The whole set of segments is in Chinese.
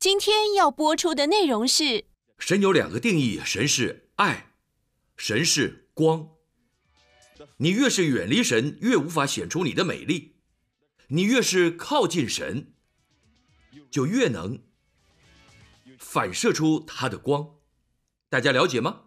今天要播出的内容是：神有两个定义，神是爱，神是光。你越是远离神，越无法显出你的美丽；你越是靠近神，就越能反射出他的光。大家了解吗？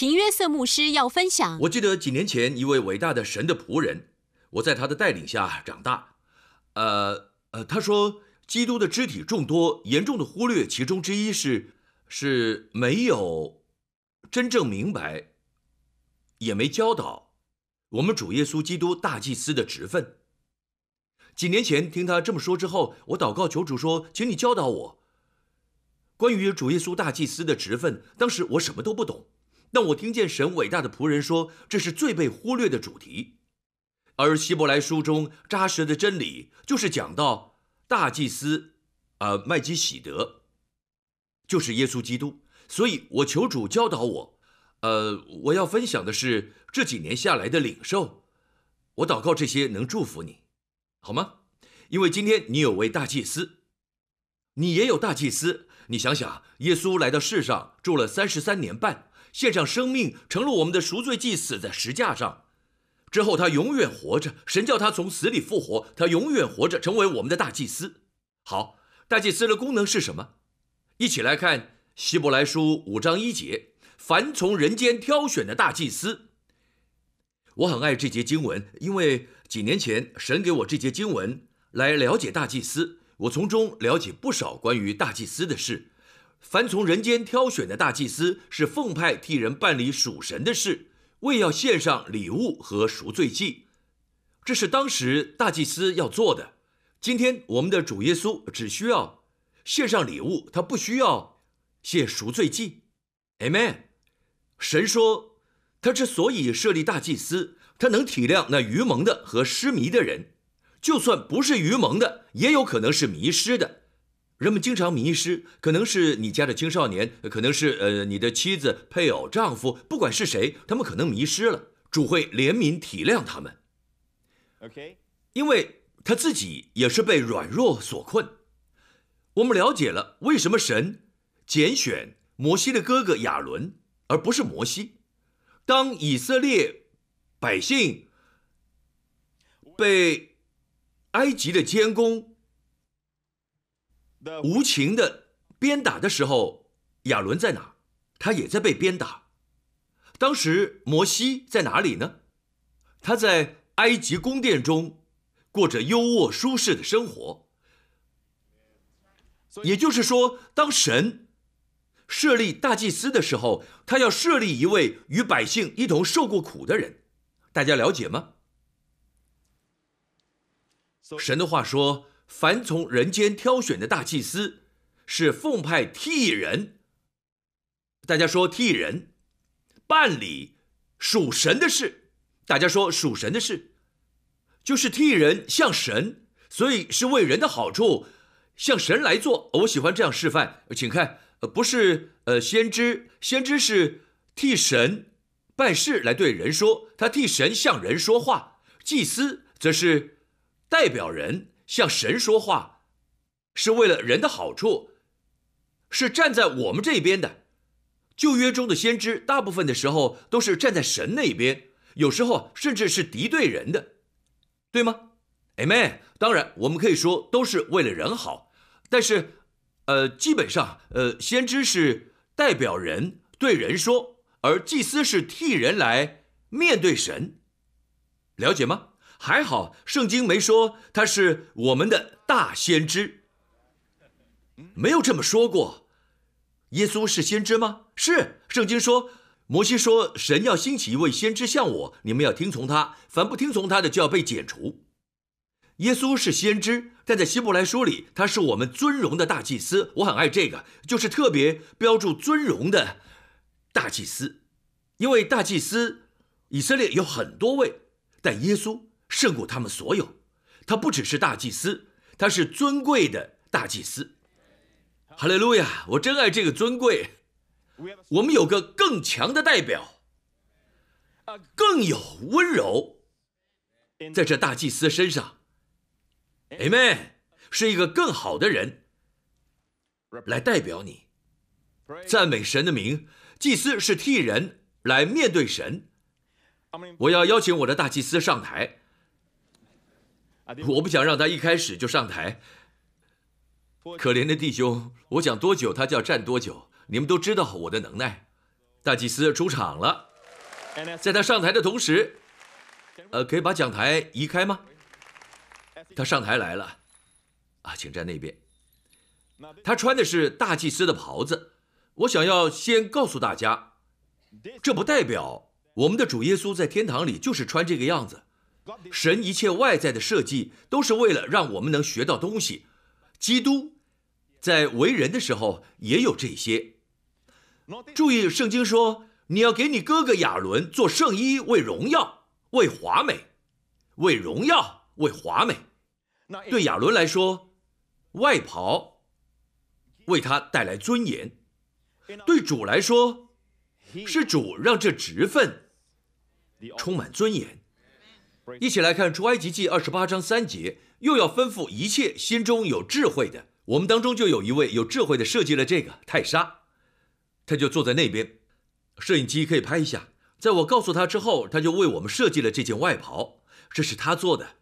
平约瑟牧师要分享我记得几年前一位伟大的神的仆人，我在他的带领下长大。呃呃，他说，基督的肢体众多，严重的忽略其中之一是是没有真正明白，也没教导我们主耶稣基督大祭司的职分。几年前听他这么说之后，我祷告求主说，请你教导我关于主耶稣大祭司的职分。当时我什么都不懂。但我听见神伟大的仆人说，这是最被忽略的主题。而希伯来书中扎实的真理，就是讲到大祭司，呃，麦基喜德，就是耶稣基督。所以我求主教导我，呃，我要分享的是这几年下来的领受。我祷告这些能祝福你，好吗？因为今天你有位大祭司，你也有大祭司。你想想，耶稣来到世上住了三十三年半。献上生命，成了我们的赎罪祭，死在石架上。之后，他永远活着。神叫他从死里复活，他永远活着，成为我们的大祭司。好，大祭司的功能是什么？一起来看《希伯来书》五章一节：“凡从人间挑选的大祭司。”我很爱这节经文，因为几年前神给我这节经文来了解大祭司，我从中了解不少关于大祭司的事。凡从人间挑选的大祭司，是奉派替人办理属神的事，为要献上礼物和赎罪祭。这是当时大祭司要做的。今天我们的主耶稣只需要献上礼物，他不需要献赎罪祭。Amen。神说，他之所以设立大祭司，他能体谅那愚蒙的和失迷的人，就算不是愚蒙的，也有可能是迷失的。人们经常迷失，可能是你家的青少年，可能是呃你的妻子、配偶、丈夫，不管是谁，他们可能迷失了。主会怜悯体谅他们，Okay? 因为他自己也是被软弱所困。我们了解了为什么神拣选摩西的哥哥亚伦，而不是摩西。当以色列百姓被埃及的监工无情的鞭打的时候，亚伦在哪？他也在被鞭打。当时摩西在哪里呢？他在埃及宫殿中过着优渥舒适的生活。也就是说，当神设立大祭司的时候，他要设立一位与百姓一同受过苦的人。大家了解吗？神的话说：“凡从人间挑选的大祭司，是奉派替人。”大家说替人办理属神的事。大家说属神的事，就是替人向神，所以是为人的好处，向神来做。我喜欢这样示范，请看，不是呃先知，先知是替神办事来对人说，他替神向人说话；祭司则是代表人向神说话，是为了人的好处，是站在我们这边的。旧约中的先知，大部分的时候都是站在神那边，有时候甚至是敌对人的，对吗？Amen。当然，我们可以说都是为了人好，但是，呃，基本上，呃，先知是代表人对人说，而祭司是替人来面对神，了解吗？还好，圣经没说他是我们的大先知，没有这么说过。耶稣是先知吗？是，圣经说，摩西说，神要兴起一位先知像我，你们要听从他，凡不听从他的就要被剪除。耶稣是先知，但在希伯来书里，他是我们尊荣的大祭司。我很爱这个，就是特别标注尊荣的大祭司，因为大祭司以色列有很多位，但耶稣胜过他们所有。他不只是大祭司，他是尊贵的大祭司。哈利路亚！我真爱这个尊贵。我们有个更强的代表，更有温柔，在这大祭司身上。Amen，是一个更好的人来代表你，赞美神的名。祭司是替人来面对神。我要邀请我的大祭司上台，我不想让他一开始就上台。可怜的弟兄，我讲多久他就要站多久。你们都知道我的能耐。大祭司出场了。在他上台的同时，呃，可以把讲台移开吗？他上台来了，啊，请站那边。他穿的是大祭司的袍子。我想要先告诉大家，这不代表我们的主耶稣在天堂里就是穿这个样子。神一切外在的设计都是为了让我们能学到东西。基督在为人的时候也有这些。注意，圣经说你要给你哥哥亚伦做圣衣，为荣耀，为华美，为荣耀，为华美。对亚伦来说，外袍为他带来尊严；对主来说，是主让这职分充满尊严。一起来看出埃及记二十八章三节，又要吩咐一切心中有智慧的。我们当中就有一位有智慧的设计了这个泰莎，他就坐在那边，摄影机可以拍一下。在我告诉他之后，他就为我们设计了这件外袍，这是他做的，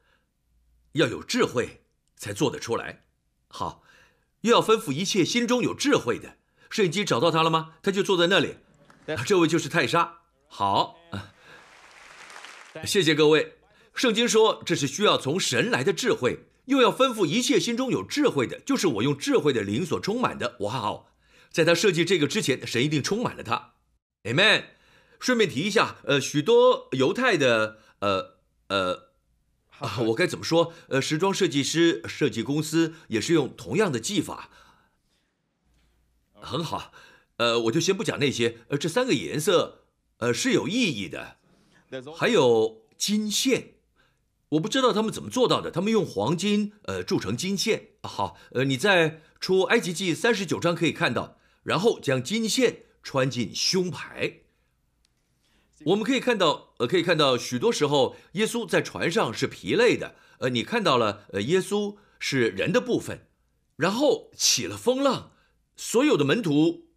要有智慧才做得出来。好，又要吩咐一切心中有智慧的。摄影机找到他了吗？他就坐在那里，这位就是泰莎。好，谢谢各位。圣经说这是需要从神来的智慧，又要吩咐一切心中有智慧的，就是我用智慧的灵所充满的。哇哦，在他设计这个之前，神一定充满了他。Amen。顺便提一下，呃，许多犹太的，呃呃，啊，我该怎么说？呃，时装设计师、设计公司也是用同样的技法。很好，呃，我就先不讲那些，呃，这三个颜色，呃，是有意义的。还有金线。我不知道他们怎么做到的，他们用黄金呃铸成金线。好，呃你在出埃及记三十九章可以看到，然后将金线穿进胸牌。我们可以看到，呃，可以看到许多时候耶稣在船上是疲累的，呃，你看到了，呃，耶稣是人的部分，然后起了风浪，所有的门徒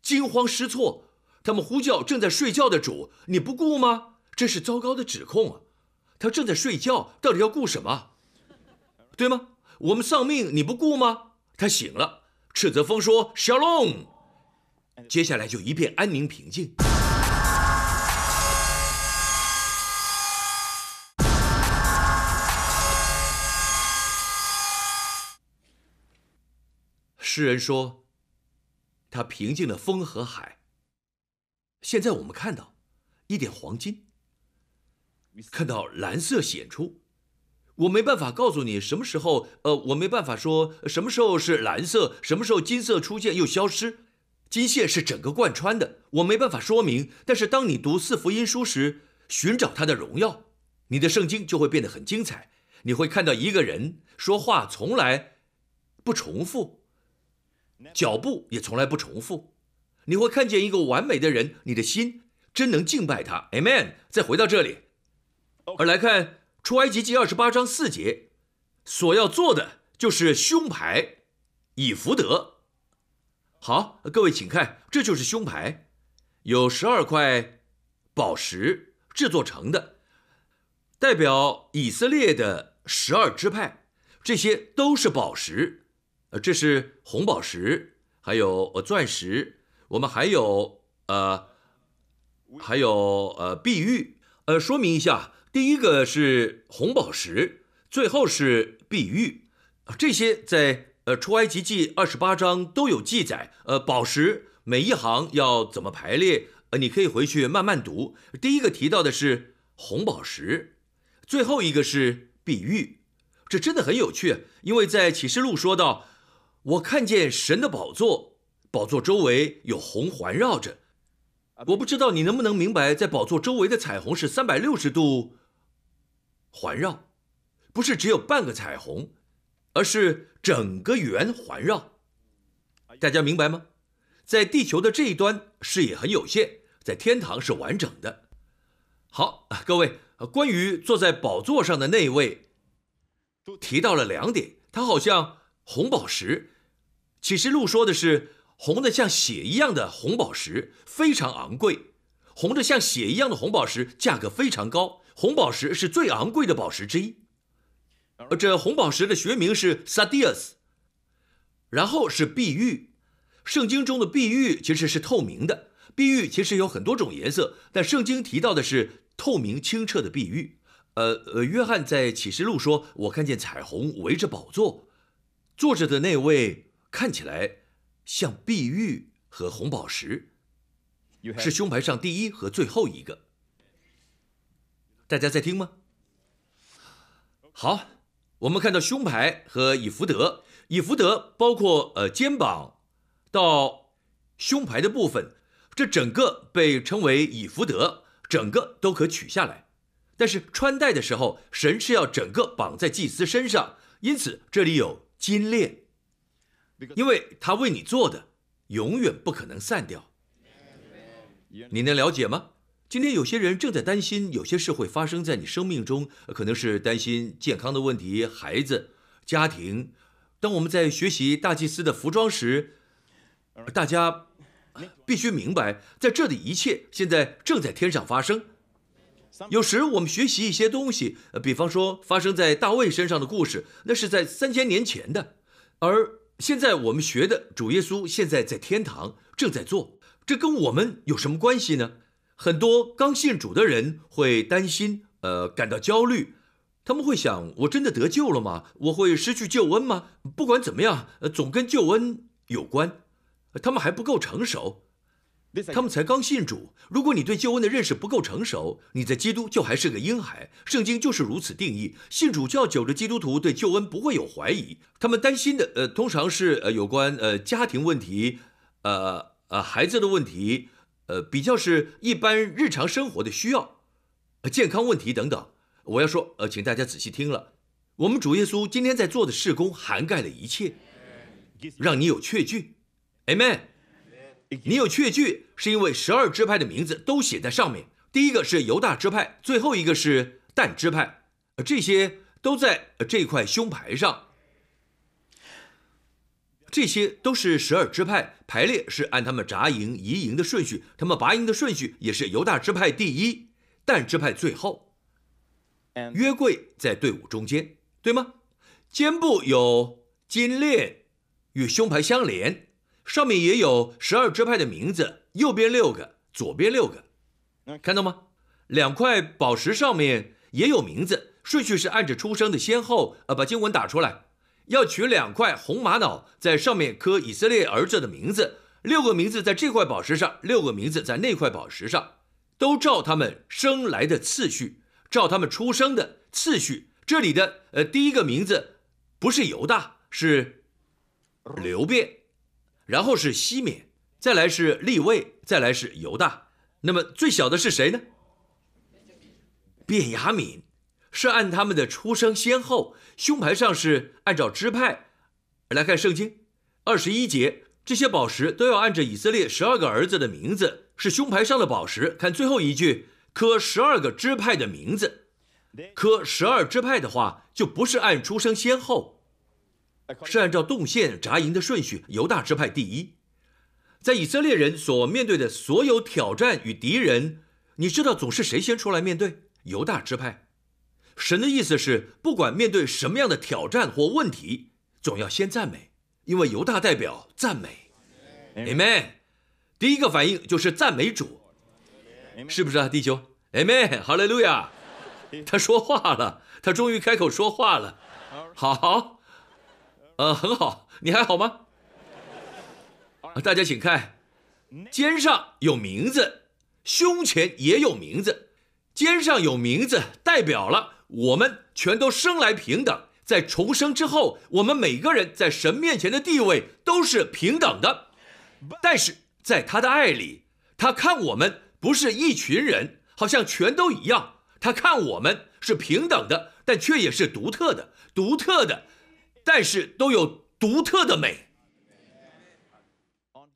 惊慌失措，他们呼叫正在睡觉的主，你不顾吗？这是糟糕的指控啊！他正在睡觉，到底要顾什么？对吗？我们丧命你不顾吗？他醒了，斥责风说 “Shalom”，接下来就一片安宁平静。诗人说：“他平静了风和海。”现在我们看到一点黄金，看到蓝色显出。我没办法告诉你什么时候，呃，我没办法说什么时候是蓝色，什么时候金色出现又消失。金线是整个贯穿的，我没办法说明。但是当你读四福音书时，寻找他的荣耀，你的圣经就会变得很精彩。你会看到一个人说话从来不重复。脚步也从来不重复，你会看见一个完美的人，你的心真能敬拜他，Amen。再回到这里，而来看出埃及记二十八章四节，所要做的就是胸牌，以福德。好，各位请看，这就是胸牌，有十二块宝石制作成的，代表以色列的十二支派，这些都是宝石。呃，这是红宝石，还有呃钻石，我们还有呃，还有呃碧玉。呃，说明一下，第一个是红宝石，最后是碧玉，这些在呃出埃及记二十八章都有记载。呃，宝石每一行要怎么排列？呃，你可以回去慢慢读。第一个提到的是红宝石，最后一个是碧玉，这真的很有趣，因为在启示录说到。我看见神的宝座，宝座周围有红环绕着。我不知道你能不能明白，在宝座周围的彩虹是三百六十度环绕，不是只有半个彩虹，而是整个圆环绕。大家明白吗？在地球的这一端视野很有限，在天堂是完整的。好，各位，关于坐在宝座上的那位，提到了两点，他好像红宝石。启示录说的是红的像血一样的红宝石非常昂贵，红的像血一样的红宝石价格非常高，红宝石是最昂贵的宝石之一。而这红宝石的学名是 sardius，然后是碧玉。圣经中的碧玉其实是透明的，碧玉其实有很多种颜色，但圣经提到的是透明清澈的碧玉。呃呃，约翰在启示录说：“我看见彩虹围着宝座，坐着的那位。”看起来像碧玉和红宝石，是胸牌上第一和最后一个。大家在听吗？好，我们看到胸牌和以福德，以福德包括呃肩膀到胸牌的部分，这整个被称为以福德，整个都可取下来。但是穿戴的时候，神是要整个绑在祭司身上，因此这里有金链。因为他为你做的永远不可能散掉，你能了解吗？今天有些人正在担心，有些事会发生在你生命中，可能是担心健康的问题、孩子、家庭。当我们在学习大祭司的服装时，大家必须明白，在这里一切现在正在天上发生。有时我们学习一些东西，比方说发生在大卫身上的故事，那是在三千年前的，而。现在我们学的主耶稣现在在天堂正在做，这跟我们有什么关系呢？很多刚信主的人会担心，呃，感到焦虑，他们会想：我真的得救了吗？我会失去救恩吗？不管怎么样，呃，总跟救恩有关，他们还不够成熟。他们才刚信主。如果你对救恩的认识不够成熟，你在基督就还是个婴孩。圣经就是如此定义。信主较久的基督徒对救恩不会有怀疑。他们担心的，呃，通常是呃有关呃家庭问题，呃呃孩子的问题，呃比较是一般日常生活的需要。呃健康问题等等。我要说，呃，请大家仔细听了，我们主耶稣今天在做的事工涵盖了一切，让你有确据，Amen。你有确据，是因为十二支派的名字都写在上面。第一个是犹大支派，最后一个是但支派，这些都在这块胸牌上。这些都是十二支派，排列是按他们扎营、移营的顺序，他们拔营的顺序也是犹大支派第一，但支派最后。约柜在队伍中间，对吗？肩部有金链与胸牌相连，上面也有十二支派的名字，右边六个，左边六个，看到吗？两块宝石上面也有名字，顺序是按着出生的先后，呃，把经文打出来。要取两块红玛瑙，在上面刻以色列儿子的名字，六个名字在这块宝石上，六个名字在那块宝石上，都照他们生来的次序，照他们出生的次序。这里的呃第一个名字不是犹大，是流变，然后是西缅，再来是利位，再来是犹大。那么最小的是谁呢？便雅悯，是按他们的出生先后，胸牌上是按照支派。来看圣经二十一节，这些宝石都要按着以色列十二个儿子的名字，是胸牌上的宝石。看最后一句，刻十二个支派的名字，刻十二支派的话，就不是按出生先后，是按照动线扎营的顺序，犹大支派第一。在以色列人所面对的所有挑战与敌人，你知道总是谁先出来面对？犹大支派。神的意思是，不管面对什么样的挑战或问题，总要先赞美，因为犹大代表赞美。Amen。第一个反应就是赞美主，是不是啊，弟兄？Amen，哈利路亚。他说话了，他终于开口说话了。好，呃，很好，你还好吗？啊大家请看，肩上有名字，胸前也有名字。肩上有名字，代表了我们全都生来平等，在重生之后，我们每个人在神面前的地位都是平等的。但是在他的爱里，他看我们不是一群人，好像全都一样。他看我们是平等的，但却也是独特的，独特的，但是都有独特的美。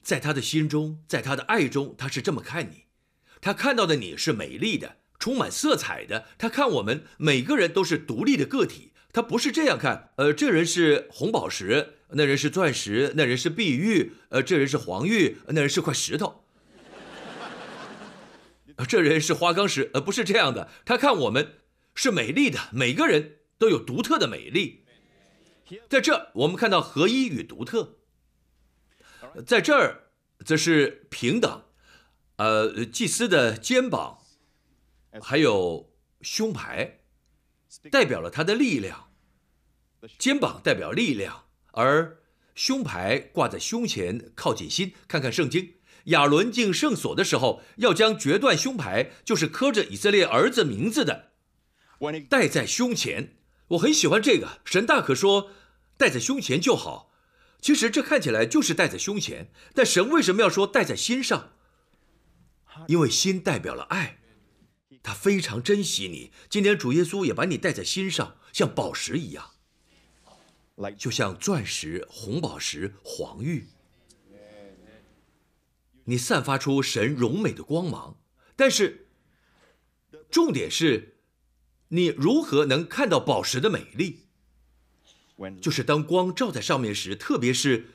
在他的心中，在他的爱中，他是这么看你，他看到的你是美丽的，充满色彩的。他看我们每个人都是独立的个体，他不是这样看。呃，这人是红宝石，那人是钻石，那人是碧玉，呃，这人是黄玉，那人是块石头。这人是花岗石，呃，不是这样的。他看我们是美丽的，每个人都有独特的美丽。在这，我们看到合一与独特。在这儿，则是平等。呃，祭司的肩膀，还有胸牌，代表了他的力量。肩膀代表力量，而胸牌挂在胸前，靠近心。看看圣经，亚伦进圣所的时候，要将决断胸牌，就是刻着以色列儿子名字的，戴在胸前。我很喜欢这个，神大可说戴在胸前就好。其实这看起来就是戴在胸前，但神为什么要说戴在心上？因为心代表了爱，他非常珍惜你。今天主耶稣也把你戴在心上，像宝石一样，就像钻石、红宝石、黄玉。你散发出神荣美的光芒，但是重点是，你如何能看到宝石的美丽？就是当光照在上面时，特别是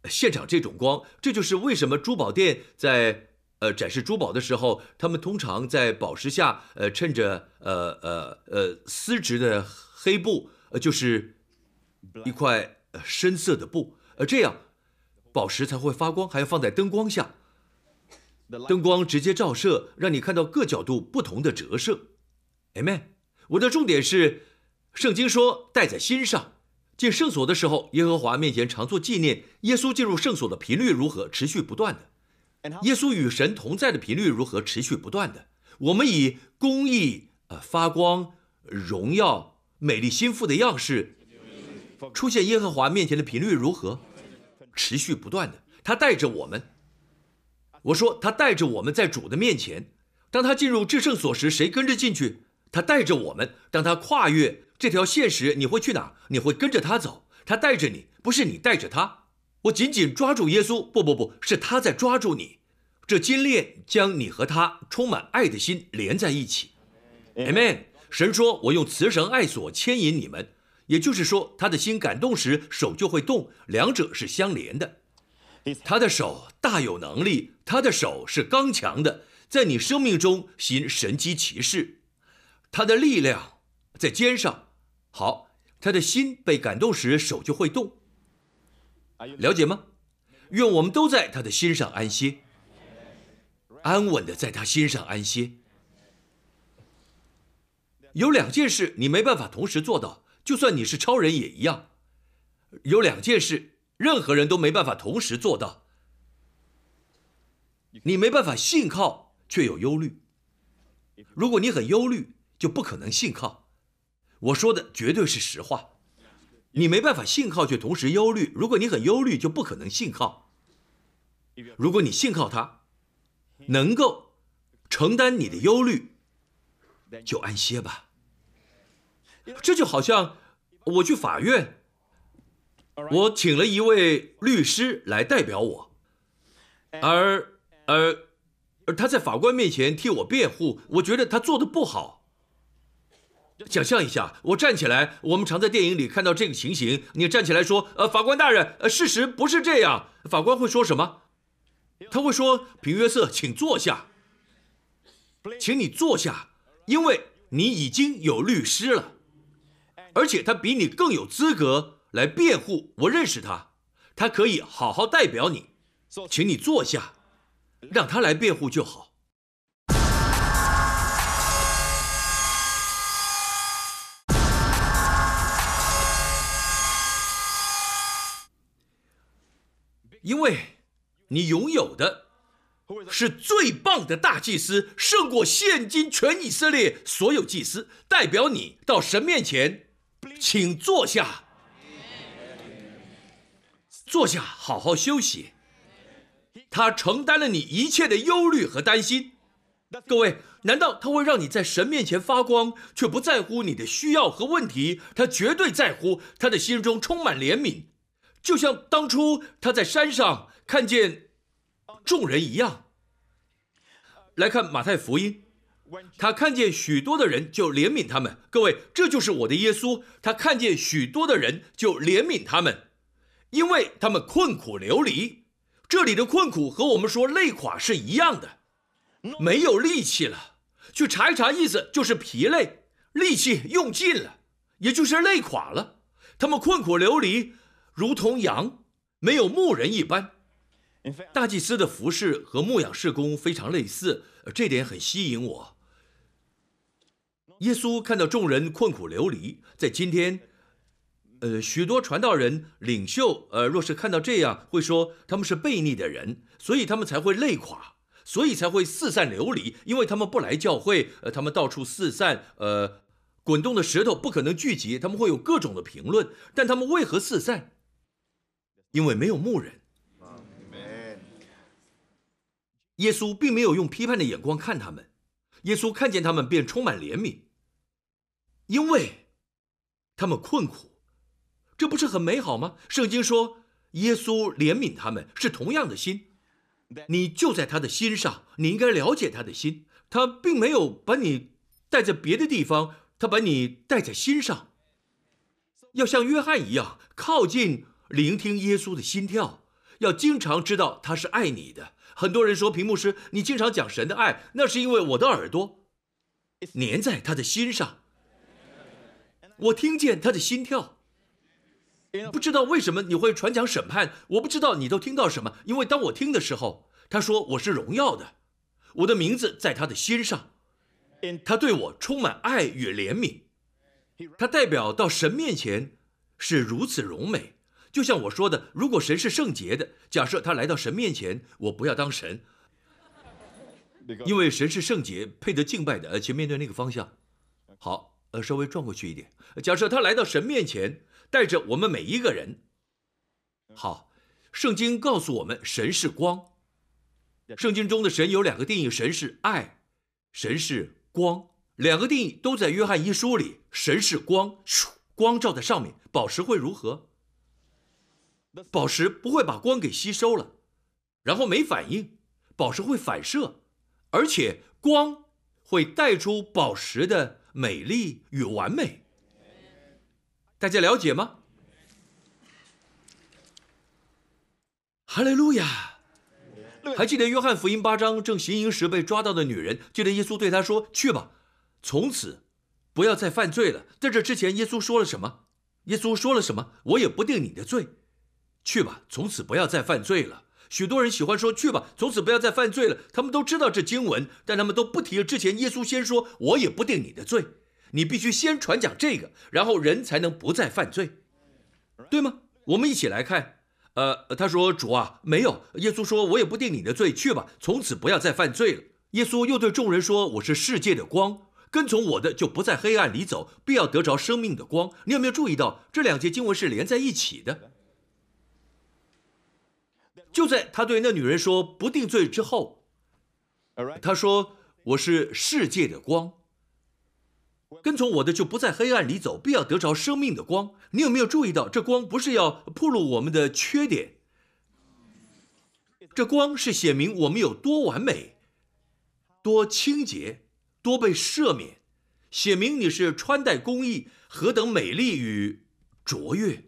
呃现场这种光，这就是为什么珠宝店在呃展示珠宝的时候，他们通常在宝石下呃衬着呃呃呃丝质的黑布，呃就是一块呃深色的布，呃这样宝石才会发光，还要放在灯光下，灯光直接照射，让你看到各角度不同的折射。Amen。我的重点是，圣经说戴在心上。进圣所的时候，耶和华面前常做纪念。耶稣进入圣所的频率如何？持续不断的。耶稣与神同在的频率如何？持续不断的。我们以公义、呃发光、荣耀、美丽心腹的样式出现耶和华面前的频率如何？持续不断的。他带着我们，我说他带着我们在主的面前，当他进入至圣所时，谁跟着进去？他带着我们。当他跨越这条线时，你会去哪？你会跟着他走。他带着你，不是你带着他。我紧紧抓住耶稣，不不不是他在抓住你。这金链将你和他充满爱的心连在一起。Amen。神说：“我用慈绳爱所牵引你们。”也就是说，他的心感动时，手就会动，两者是相连的。他的手大有能力，他的手是刚强的，在你生命中行神机骑士。他的力量在肩上。好，他的心被感动时，手就会动。了解吗？愿我们都在他的心上安歇，安稳的在他心上安歇。有两件事你没办法同时做到，就算你是超人也一样。有两件事，任何人都没办法同时做到。你没办法信靠却有忧虑。如果你很忧虑，就不可能信靠。我说的绝对是实话。你没办法信靠却同时忧虑。如果你很忧虑，就不可能信靠。如果你信靠他，能够承担你的忧虑，就安歇吧。这就好像我去法院，我请了一位律师来代表我，而而而他在法官面前替我辩护，我觉得他做的不好。想象一下，我站起来，我们常在电影里看到这个情形。你站起来说：“呃，法官大人，呃，事实不是这样。”法官会说什么？他会说：“平约瑟，请坐下，请你坐下，因为你已经有律师了，而且他比你更有资格来辩护。我认识他，他可以好好代表你，请你坐下，让他来辩护就好。”因为你拥有的是最棒的大祭司，胜过现今全以色列所有祭司。代表你到神面前，请坐下，坐下，好好休息。他承担了你一切的忧虑和担心。各位，难道他会让你在神面前发光，却不在乎你的需要和问题？他绝对在乎，他的心中充满怜悯。就像当初他在山上看见众人一样。来看马太福音，他看见许多的人就怜悯他们。各位，这就是我的耶稣，他看见许多的人就怜悯他们，因为他们困苦流离。这里的困苦和我们说累垮是一样的，没有力气了。去查一查意思，就是疲累，力气用尽了，也就是累垮了。他们困苦流离。如同羊没有牧人一般，大祭司的服饰和牧养事工非常类似，这点很吸引我。耶稣看到众人困苦流离，在今天，呃，许多传道人、领袖，呃，若是看到这样，会说他们是悖逆的人，所以他们才会累垮，所以才会四散流离，因为他们不来教会，呃，他们到处四散，呃，滚动的石头不可能聚集，他们会有各种的评论，但他们为何四散？因为没有牧人，耶稣并没有用批判的眼光看他们，耶稣看见他们便充满怜悯，因为他们困苦，这不是很美好吗？圣经说耶稣怜悯他们是同样的心，你就在他的心上，你应该了解他的心，他并没有把你带在别的地方，他把你带在心上，要像约翰一样靠近。聆听耶稣的心跳，要经常知道他是爱你的。很多人说，屏幕师，你经常讲神的爱，那是因为我的耳朵粘在他的心上，我听见他的心跳。不知道为什么你会传讲审判，我不知道你都听到什么，因为当我听的时候，他说我是荣耀的，我的名字在他的心上，他对我充满爱与怜悯，他代表到神面前是如此荣美。就像我说的，如果神是圣洁的，假设他来到神面前，我不要当神，因为神是圣洁，配得敬拜的。呃，请面对那个方向，好，呃，稍微转过去一点。假设他来到神面前，带着我们每一个人，好，圣经告诉我们，神是光。圣经中的神有两个定义：神是爱，神是光，两个定义都在约翰一书里。神是光，光照在上面，宝石会如何？宝石不会把光给吸收了，然后没反应，宝石会反射，而且光会带出宝石的美丽与完美。大家了解吗？哈利路亚！还记得约翰福音八章正行淫时被抓到的女人，记得耶稣对她说：“去吧，从此不要再犯罪了。”在这之前，耶稣说了什么？耶稣说了什么？我也不定你的罪。去吧，从此不要再犯罪了。许多人喜欢说“去吧，从此不要再犯罪了”，他们都知道这经文，但他们都不提了之前耶稣先说：“我也不定你的罪。”你必须先传讲这个，然后人才能不再犯罪，对吗？我们一起来看。呃，他说：“主啊，没有。”耶稣说：“我也不定你的罪，去吧，从此不要再犯罪了。”耶稣又对众人说：“我是世界的光，跟从我的就不在黑暗里走，必要得着生命的光。”你有没有注意到这两节经文是连在一起的？就在他对那女人说不定罪之后，他说：“我是世界的光，跟从我的就不在黑暗里走，必要得着生命的光。”你有没有注意到，这光不是要暴露我们的缺点，这光是显明我们有多完美、多清洁、多被赦免，显明你是穿戴工艺，何等美丽与卓越。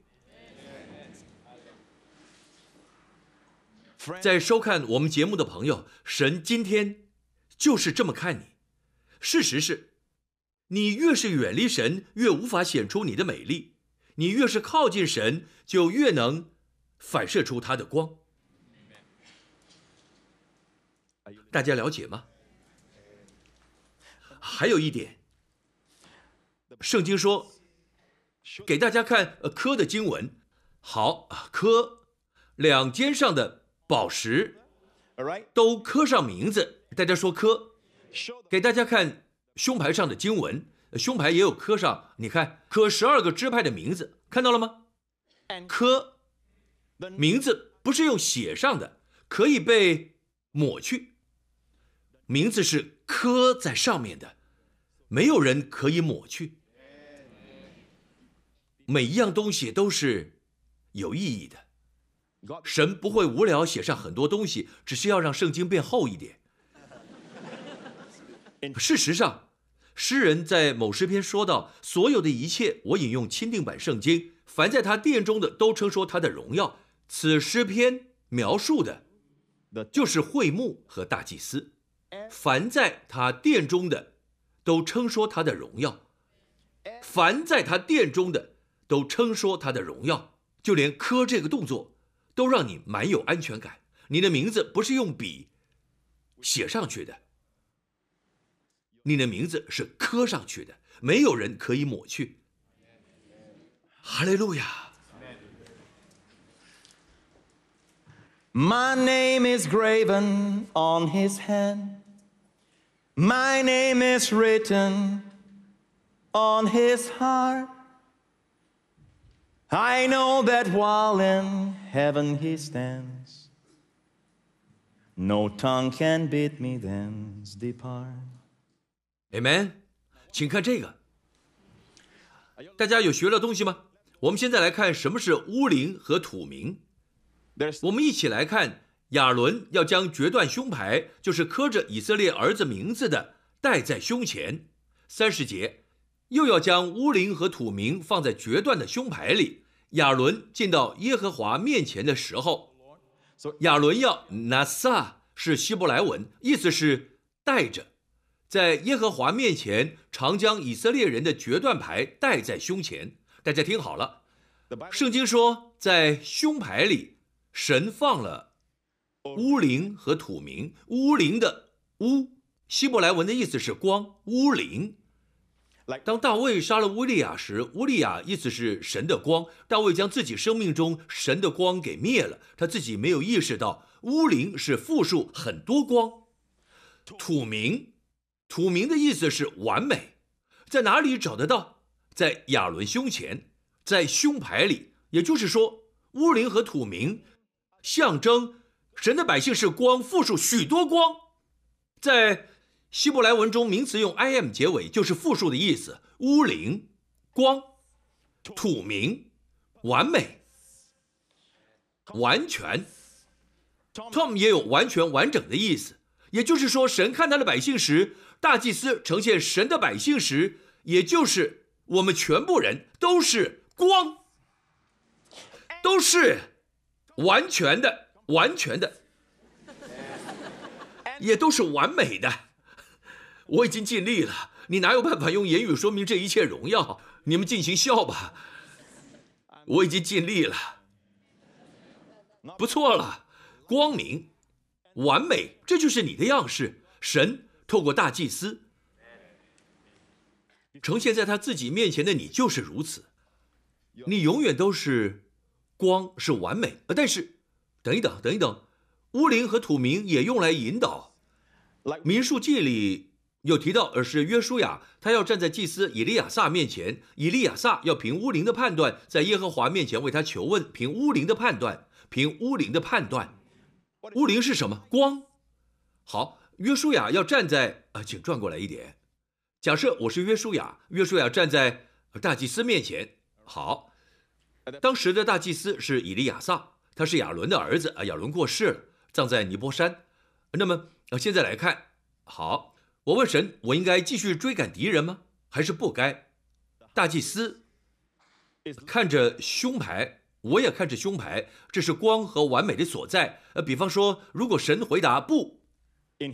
在收看我们节目的朋友，神今天就是这么看你。事实是，你越是远离神，越无法显出你的美丽；你越是靠近神，就越能反射出他的光。大家了解吗？还有一点，圣经说，给大家看呃刻的经文。好科，两肩上的宝石.都刻上名字，大家说刻。给大家看胸牌上的经文，呃胸牌也有刻上，你看刻十二个支派的名字，看到了吗？刻名字不是用写上的，可以被抹去。名字是刻在上面的，没有人可以抹去。每一样东西都是有意义的。神不会无聊写上很多东西，只是要让圣经变厚一点。事实上，诗人在某诗篇说到：“所有的一切，我引用钦定版圣经，凡在他殿中的，都称说他的荣耀。”此诗篇描述的就是会幕和大祭司，凡在他殿中的，都称说他的荣耀；凡在他殿中的，都称说他的荣耀。就连磕这个动作，都让你蛮有安全感。你的名字不是用笔写上去的，你的名字是刻上去的，没有人可以抹去。哈利路亚！My name is graven on his hand. My name is written on his heart. I know that while in heaven he stands, no tongue can bid me thence depart. Amen，请看这个。大家有学了东西吗？我们现在来看什么是乌灵和土名。我们一起来看亚伦要将决断胸牌，就是刻着以色列儿子名字的，戴在胸前。三十节，又要将乌灵和土名放在决断的胸牌里。亚伦进到耶和华面前的时候，亚伦要 nasa 是希伯来文，意思是带着，在耶和华面前常将以色列人的决断牌戴在胸前。大家听好了，圣经说，在胸牌里，神放了乌灵和土名。乌灵的乌，希伯来文的意思是光，乌灵。当大卫杀了乌利亚时，乌利亚意思是神的光。大卫将自己生命中神的光给灭了，他自己没有意识到乌灵是复数很多光。土名，土名的意思是完美，在哪里找得到？在亚伦胸前，在胸牌里。也就是说，乌灵和土名象征神的百姓是光，复数许多光。在希伯来文中名词用 im 结尾就是复数的意思，乌灵、光、土明、完美、完全。Tom 也有完全完整的意思，也就是说，神看他的百姓时，大祭司呈现神的百姓时，也就是我们全部人都是光，都是完全的、完全的，也都是完美的。我已经尽力了，你哪有办法用言语说明这一切荣耀？你们尽情笑吧。我已经尽力了，不错了。光明、完美，这就是你的样式。神透过大祭司呈现在他自己面前的你，就是如此。你永远都是光，是完美。但是，等一等，等一等，乌灵和土明也用来引导。民数记里有提到，而是约书亚，他要站在祭司以利亚撒面前，以利亚撒要凭乌灵的判断，在耶和华面前为他求问，凭乌灵的判断，凭乌灵的判断。乌灵是什么？光。好，约书亚要站在啊，请转过来一点。假设我是约书亚，约书亚站在大祭司面前。好，当时的大祭司是以利亚撒，他是亚伦的儿子啊，亚伦过世了，葬在尼泊山。那么啊，现在来看，好，我问神，我应该继续追赶敌人吗？还是不该？大祭司看着胸牌，我也看着胸牌，这是光和完美的所在。呃，比方说，如果神回答不，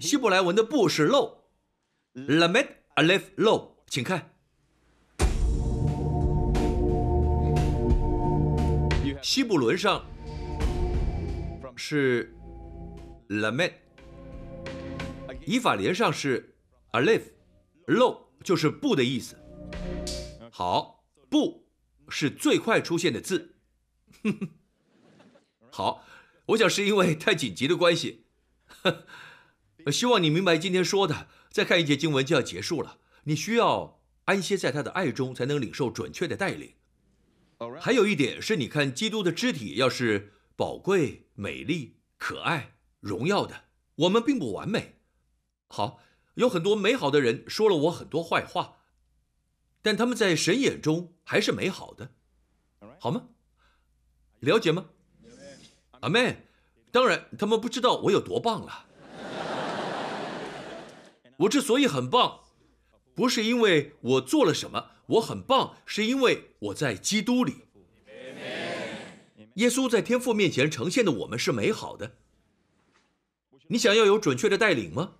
希伯来文的不是漏，lamed alef 漏，请看希伯伦上是 lamed，again, 以法莲上是 a l i v e l o w 就是不的意思。好，不是最快出现的字。好，我想是因为太紧急的关系。希望你明白今天说的。再看一节经文就要结束了，你需要安歇在他的爱中，才能领受准确的带领。还有一点是，你看基督的肢体要是宝贵、美丽、可爱、荣耀的，我们并不完美。好，有很多美好的人说了我很多坏话，但他们在神眼中还是美好的，好吗？了解吗？阿妹，当然，他们不知道我有多棒了。我之所以很棒，不是因为我做了什么，我很棒，是因为我在基督里。耶稣在天父面前呈现的我们是美好的。你想要有准确的带领吗？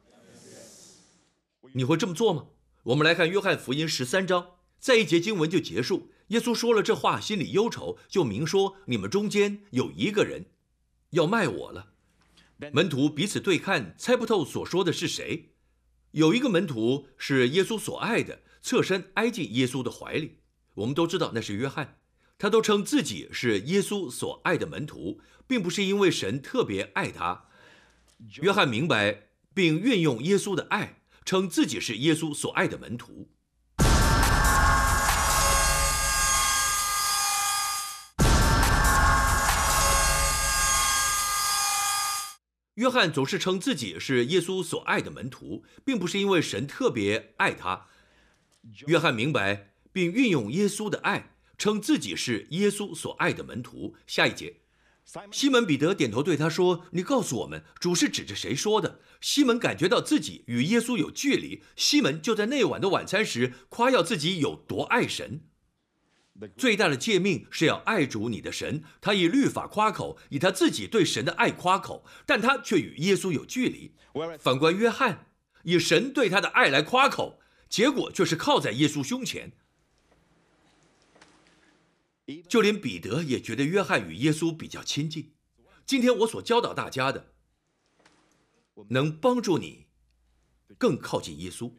你会这么做吗？我们来看约翰福音十三章，再一节经文就结束。耶稣说了这话，心里忧愁，就明说：你们中间有一个人要卖我了。门徒彼此对看，猜不透所说的是谁。有一个门徒是耶稣所爱的，侧身挨进耶稣的怀里。我们都知道那是约翰，他都称自己是耶稣所爱的门徒，并不是因为神特别爱他。约翰明白并运用耶稣的爱，称自己是耶稣所爱的门徒。约翰总是称自己是耶稣所爱的门徒，并不是因为神特别爱他。约翰明白并运用耶稣的爱，称自己是耶稣所爱的门徒。下一节，西门彼得点头对他说：“你告诉我们，主是指着谁说的？”西门感觉到自己与耶稣有距离。西门就在那晚的晚餐时夸耀自己有多爱神。最大的诫命是要爱主你的神。他以律法夸口，以他自己对神的爱夸口，但他却与耶稣有距离。反观约翰，以神对他的爱来夸口，结果却是靠在耶稣胸前。就连彼得也觉得约翰与耶稣比较亲近。今天我所教导大家的，能帮助你更靠近耶稣。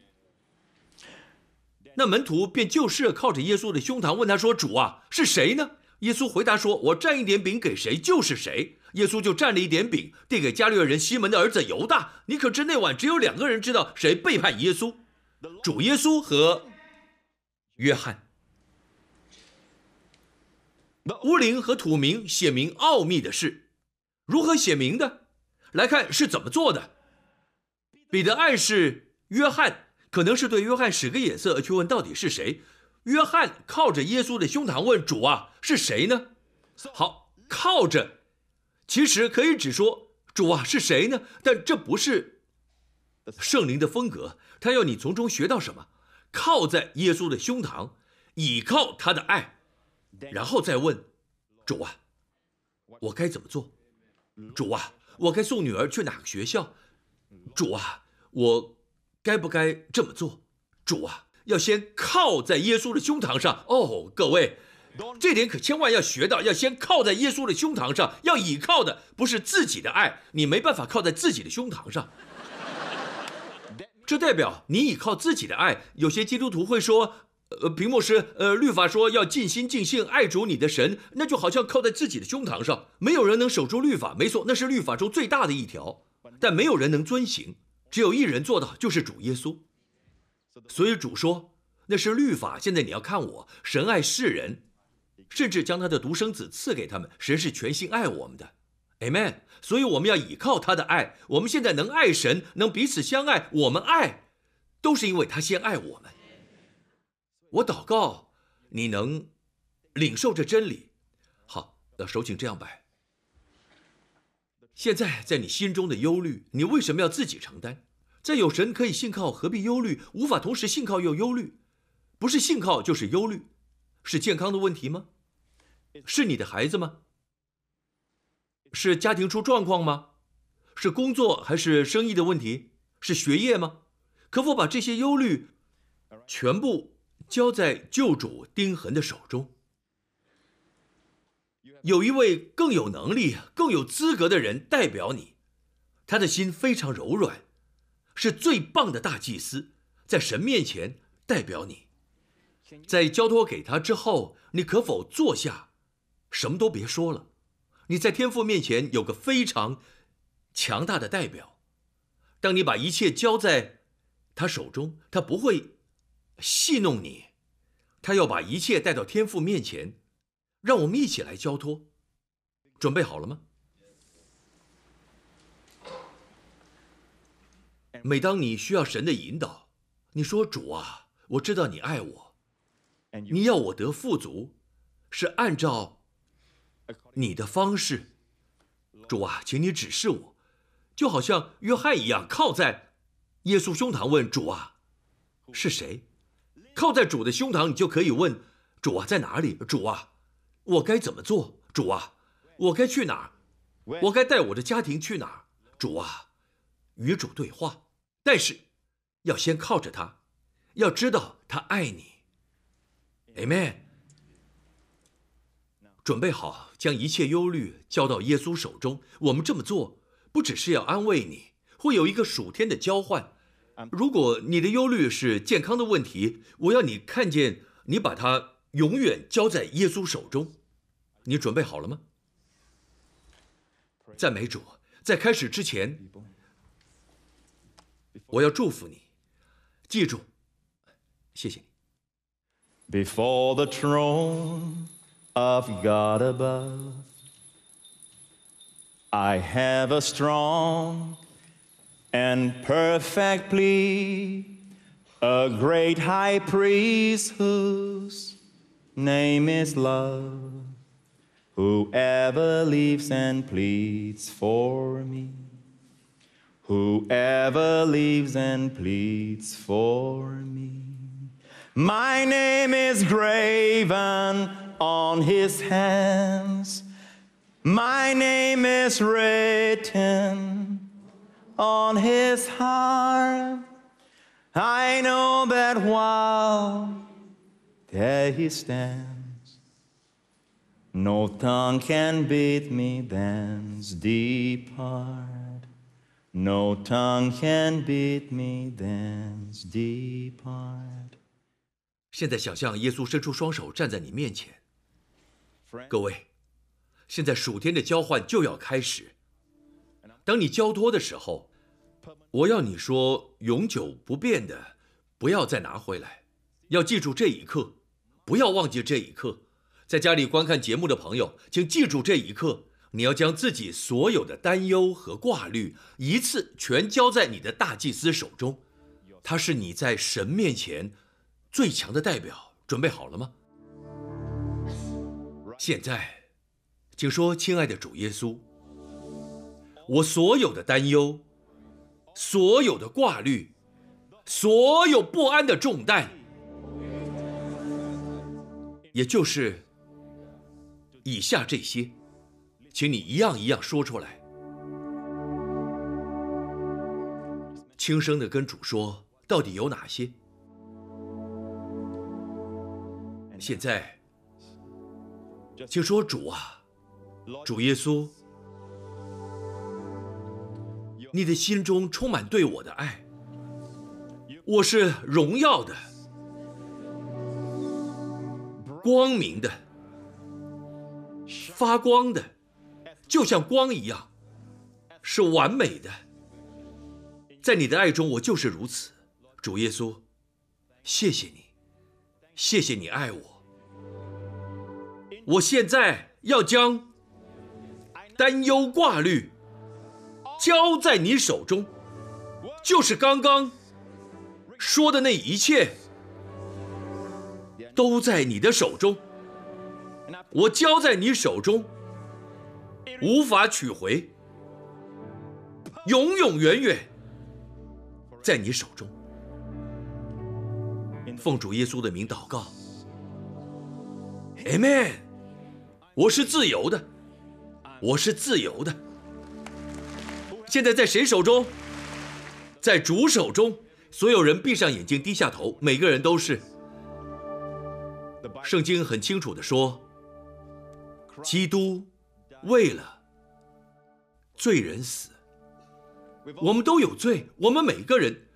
那门徒便就事靠着耶稣的胸膛问他说：“主啊，是谁呢？”耶稣回答说：“我蘸一点饼给谁，就是谁。”耶稣就蘸了一点饼，递给加略人西门的儿子犹大。你可知那晚只有两个人知道谁背叛耶稣，主耶稣和约翰。乌灵和土明写明奥秘的事，如何写明的？来看是怎么做的。彼得暗示约翰可能是对约翰使个眼色，去问到底是谁。约翰靠着耶稣的胸膛问主啊，是谁呢？好，靠着，其实可以只说主啊是谁呢？但这不是圣灵的风格，他要你从中学到什么？靠在耶稣的胸膛，倚靠他的爱，然后再问主啊，我该怎么做？主啊，我该送女儿去哪个学校？主啊，我该不该这么做？主啊，要先靠在耶稣的胸膛上。哦，各位，这点可千万要学到，要先靠在耶稣的胸膛上，要倚靠的不是自己的爱，你没办法靠在自己的胸膛上。这代表你倚靠自己的爱。有些基督徒会说，呃，屏幕师，呃，律法说要尽心尽性爱主你的神，那就好像靠在自己的胸膛上。没有人能守住律法，没错，那是律法中最大的一条，但没有人能遵行，只有一人做到，就是主耶稣。所以主说，那是律法。现在你要看我，神爱世人，甚至将他的独生子赐给他们。神是全心爱我们的，Amen。所以我们要倚靠他的爱。我们现在能爱神，能彼此相爱，我们爱，都是因为他先爱我们。我祷告，你能领受这真理。好，那手请这样摆。现在在你心中的忧虑，你为什么要自己承担？在有神可以信靠，何必忧虑？无法同时信靠又忧虑，不是信靠就是忧虑，是健康的问题吗？是你的孩子吗？是家庭出状况吗？是工作还是生意的问题？是学业吗？可否把这些忧虑全部交在救主丁恒的手中？有一位更有能力、更有资格的人代表你，他的心非常柔软，是最棒的大祭司，在神面前代表你。在交托给他之后，你可否坐下，什么都别说了？你在天父面前有个非常强大的代表。当你把一切交在他手中，他不会戏弄你，他要把一切带到天父面前。让我们一起来交托，准备好了吗？每当你需要神的引导，你说：“主啊，我知道你爱我，你要我得富足，是按照你的方式。主啊，请你指示我，就好像约翰一样，靠在耶稣胸膛问主啊，是谁？靠在主的胸膛，你就可以问主啊，在哪里？主啊。”我该怎么做，主啊？我该去哪儿？我该带我的家庭去哪儿？主啊，与主对话，但是要先靠着他，要知道他爱你。Amen。准备好将一切忧虑交到耶稣手中。我们这么做，不只是要安慰你，会有一个属天的交换。如果你的忧虑是健康的问题，我要你看见你把它永远交在耶稣手中。你准备好了吗？赞美主！在开始之前，我要祝福你。记住，谢谢你。Before the throne of God above, I have a strong and perfectly a great high priest whose name is love, who ever lives and pleads for me. Whoever lives and pleads for me. My name is graven on his hands. My name is written on his heart. I know that while there he stands, no tongue can bid me thence depart. No tongue can bid me thence depart. 现在想象耶稣伸出双手站在你面前，各位，现在属天的交换就要开始。 当你交托的时候，我要你说永久不变的，不要再拿回来，要记住这一刻，不要忘记这一刻。在家里观看节目的朋友，请记住这一刻，你要将自己所有的担忧和挂虑一次全交在你的大祭司手中。他是你在神面前最强的代表，准备好了吗？现在，请说，亲爱的主耶稣，我所有的担忧，所有的挂虑，所有不安的重担，也就是以下这些，请你一样一样说出来，轻声的跟主说，到底有哪些？现在，请说主啊，主耶稣，你的心中充满对我的爱，我是荣耀的、光明的、发光的，就像光一样，是完美的。在你的爱中，我就是如此。主耶稣，谢谢你，谢谢你爱我。我现在要将担忧挂虑交在你手中，就是刚刚说的那一切，都在你的手中。我交在你手中，无法取回，永永远远在你手中。奉主耶稣的名祷告，Amen。我是自由的，我是自由的。现在在谁手中？在主手中。所有人闭上眼睛，低下头，每个人都是。圣经很清楚的说，基督为了罪人死。我们都有罪，我们每个人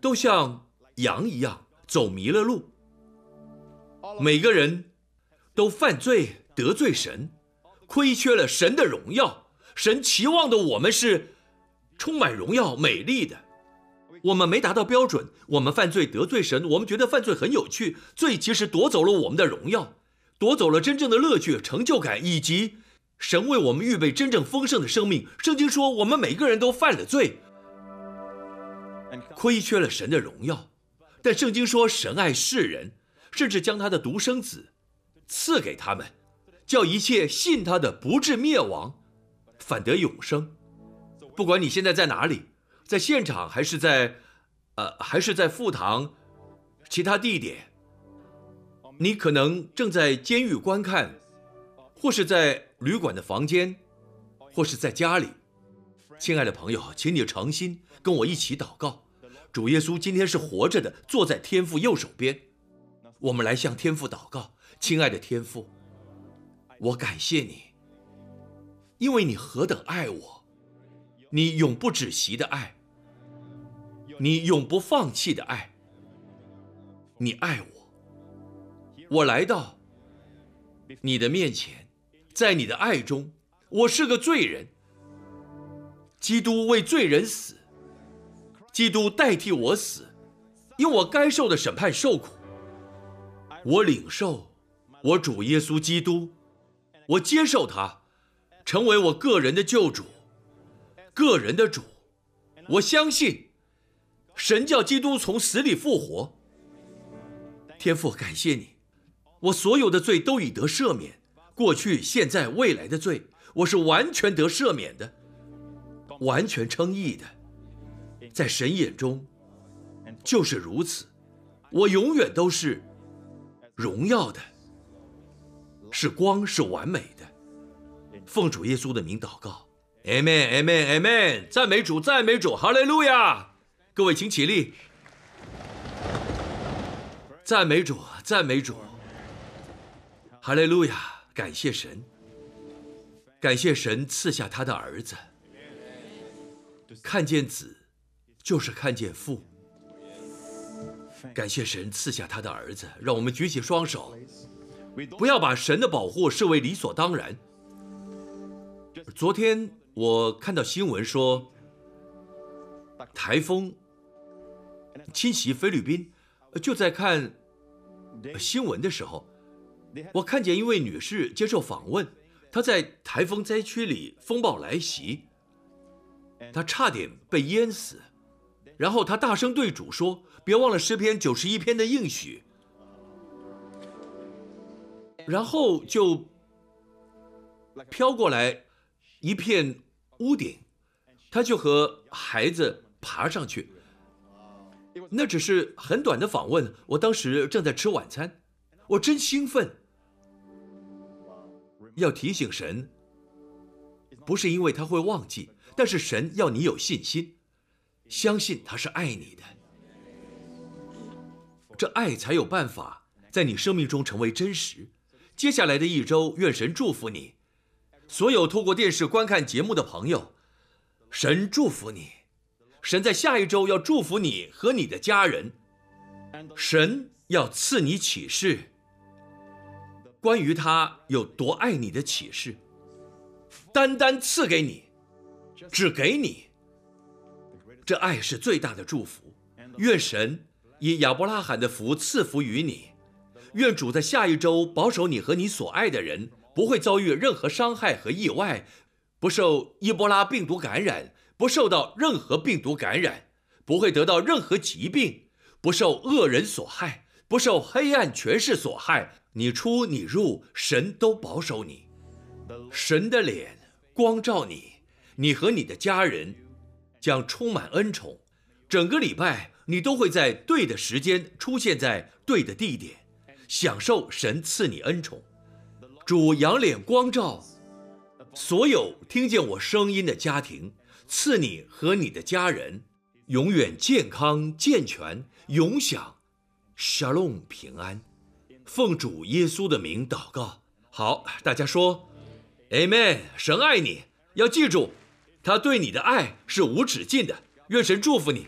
都像羊一样走迷了路，每个人都犯罪得罪神，亏缺了神的荣耀。神期望的我们是充满荣耀、美丽的。我们没达到标准，我们犯罪得罪神，我们觉得犯罪很有趣，罪其实夺走了我们的荣耀，夺走了真正的乐趣、成就感，以及神为我们预备真正丰盛的生命。圣经说，我们每个人都犯了罪，亏缺了神的荣耀。但圣经说，神爱世人，甚至将他的独生子赐给他们，叫一切信他的不至灭亡，反得永生。不管你现在在哪里。在现场还是在，呃，还是在副堂，其他地点。你可能正在监狱观看，或是在旅馆的房间，或是在家里。亲爱的朋友，请你诚心跟我一起祷告。主耶稣今天是活着的，坐在天父右手边。我们来向天父祷告，亲爱的天父，我感谢你，因为你何等爱我，你永不止息的爱。你永不放弃的爱，你爱我，我来到你的面前，在你的爱中，我是个罪人。基督为罪人死，基督代替我死，因我该受的审判受苦。我领受我主耶稣基督，我接受他，成为我个人的救主，个人的主。我相信。神叫基督从死里复活。天父，感谢你，我所有的罪都已得赦免，过去、现在、未来的罪，我是完全得赦免的，完全称义的，在神眼中就是如此。我永远都是荣耀的，是光，是完美的。奉主耶稣的名祷告，Amen，Amen，Amen，赞美主，赞美主，哈利路亚。各位，请起立，赞美主，赞美主，哈利路亚！感谢神，感谢神赐下他的儿子。看见子，就是看见父。感谢神赐下他的儿子，让我们举起双手，不要把神的保护视为理所当然。昨天我看到新闻说，台风。侵袭菲律宾，就在看新闻的时候，我看见一位女士接受访问，她在台风灾区里，风暴来袭，她差点被淹死，然后她大声对主说：“别忘了诗篇九十一篇的应许。”然后就飘过来一片屋顶，他就和孩子爬上去。那只是很短的访问，我当时正在吃晚餐，我真兴奋。要提醒神，不是因为他会忘记，但是神要你有信心，相信他是爱你的，这爱才有办法在你生命中成为真实。接下来的一周，愿神祝福你，所有透过电视观看节目的朋友，神祝福你。神在下一周要祝福你和你的家人，神要赐你启示，关于他有多爱你的启示，单单赐给你，只给你。这爱是最大的祝福。愿神以亚伯拉罕的福赐福于你，愿主在下一周保守你和你所爱的人不会遭遇任何伤害和意外，不受伊波拉病毒感染。不受到任何病毒感染，不会得到任何疾病，不受恶人所害，不受黑暗权势所害。你出你入，神都保守你，神的脸光照你，你和你的家人将充满恩宠。整个礼拜你都会在对的时间出现在对的地点，享受神赐你恩宠。主仰脸光照所有听见我声音的家庭。赐你和你的家人永远健康健全，永享 shalom 平安。奉主耶稣的名祷告。好，大家说，amen。神爱你，要记住，他对你的爱是无止境的。愿神祝福你。